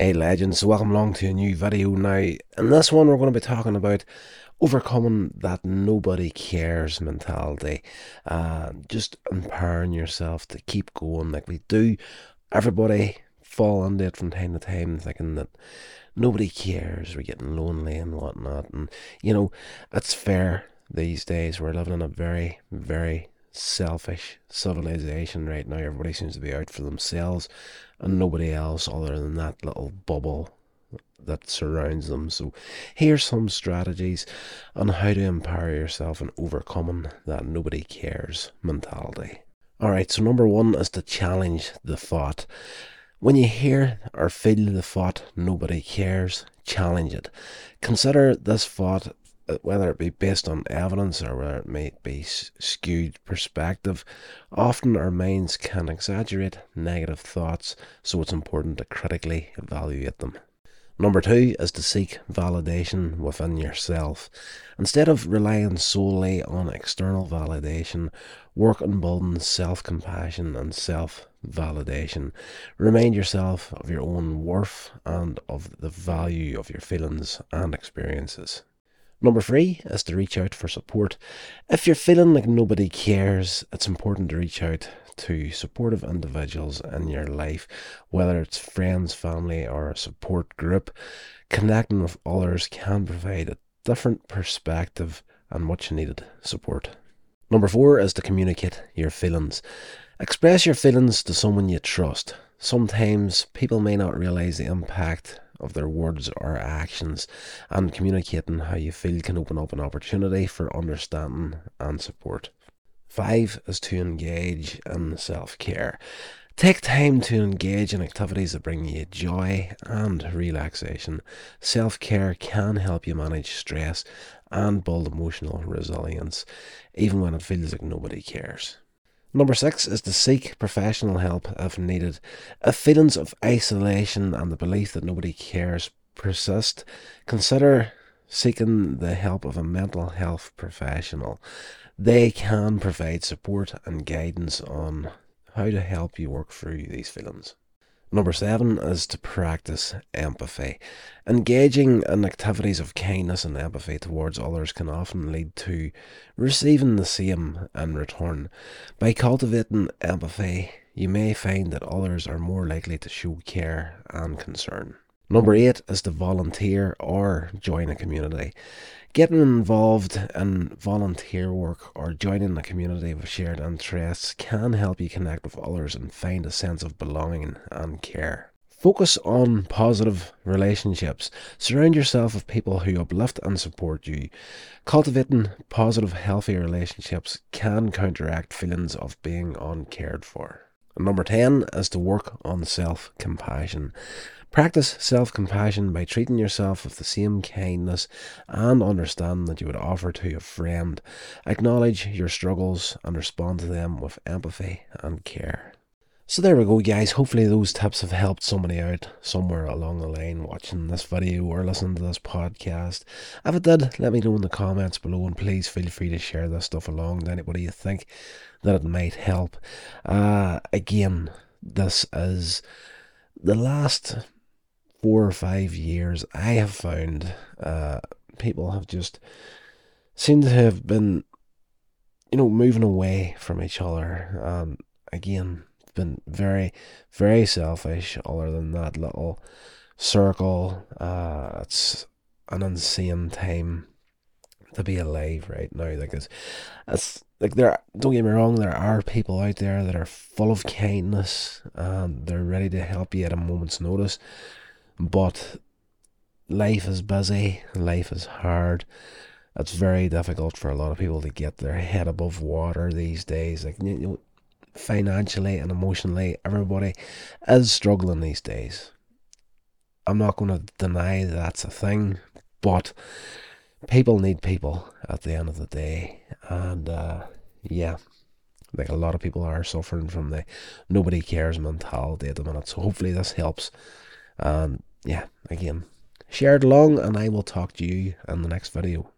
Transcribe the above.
Hey legends, welcome along to a new video now. In this one we're going to be talking about overcoming that nobody cares mentality. Uh, just empowering yourself to keep going like we do. Everybody fall into it from time to time thinking that nobody cares, we're getting lonely and whatnot. And you know, it's fair these days. We're living in a very, very selfish civilization right now. Everybody seems to be out for themselves and nobody else other than that little bubble that surrounds them. So, here's some strategies on how to empower yourself and overcoming that nobody cares mentality. All right, so number one is to challenge the thought. When you hear or feel the thought, nobody cares, challenge it. Consider this thought Uh, whether it be based on evidence or whether it may be skewed perspective, often our minds can exaggerate negative thoughts, so it's important to critically evaluate them. Number two is to seek validation within yourself. Instead of relying solely on external validation, work on building self compassion and self validation. Remind yourself of your own worth and of the value of your feelings and experiences. Number three is to reach out for support. If you're feeling like nobody cares, it's important to reach out to supportive individuals in your life, whether it's friends, family, or a support group. Connecting with others can provide a different perspective and much needed support. Number four is to communicate your feelings. Express your feelings to someone you trust. Sometimes people may not realize the impact of their words or actions, and communicating how you feel can open up an opportunity for understanding and support. Five is to engage in self care. Take time to engage in activities that bring you joy and relaxation. Self care can help you manage stress and build emotional resilience, even when it feels like nobody cares. Number six is to seek professional help if needed. If feelings of isolation and the belief that nobody cares persist, consider seeking the help of a mental health professional. They can provide support and guidance on how to help you work through these feelings. Number seven is to practice empathy. Engaging in activities of kindness and empathy towards others can often lead to receiving the same in return. By cultivating empathy, you may find that others are more likely to show care and concern. Number eight is to volunteer or join a community. Getting involved in volunteer work or joining a community with shared interests can help you connect with others and find a sense of belonging and care. Focus on positive relationships. Surround yourself with people who uplift and support you. Cultivating positive, healthy relationships can counteract feelings of being uncared for. Number 10 is to work on self compassion. Practice self compassion by treating yourself with the same kindness and understanding that you would offer to a friend. Acknowledge your struggles and respond to them with empathy and care. So there we go, guys. Hopefully, those tips have helped somebody out somewhere along the line watching this video or listening to this podcast. If it did, let me know in the comments below, and please feel free to share this stuff along to anybody you think that it might help. Uh, again, this is the last four or five years, I have found uh, people have just seemed to have been, you know, moving away from each other. Um, again, been very, very selfish. Other than that little circle, uh, it's an insane time to be alive right now. Like it's, it's like there. Don't get me wrong. There are people out there that are full of kindness and they're ready to help you at a moment's notice. But life is busy, life is hard. It's very difficult for a lot of people to get their head above water these days. Like you know, financially and emotionally, everybody is struggling these days. I'm not going to deny that's a thing, but people need people at the end of the day, and uh, yeah, like a lot of people are suffering from the nobody cares mentality at the minute. So hopefully this helps. And yeah, again, share it along, and I will talk to you in the next video.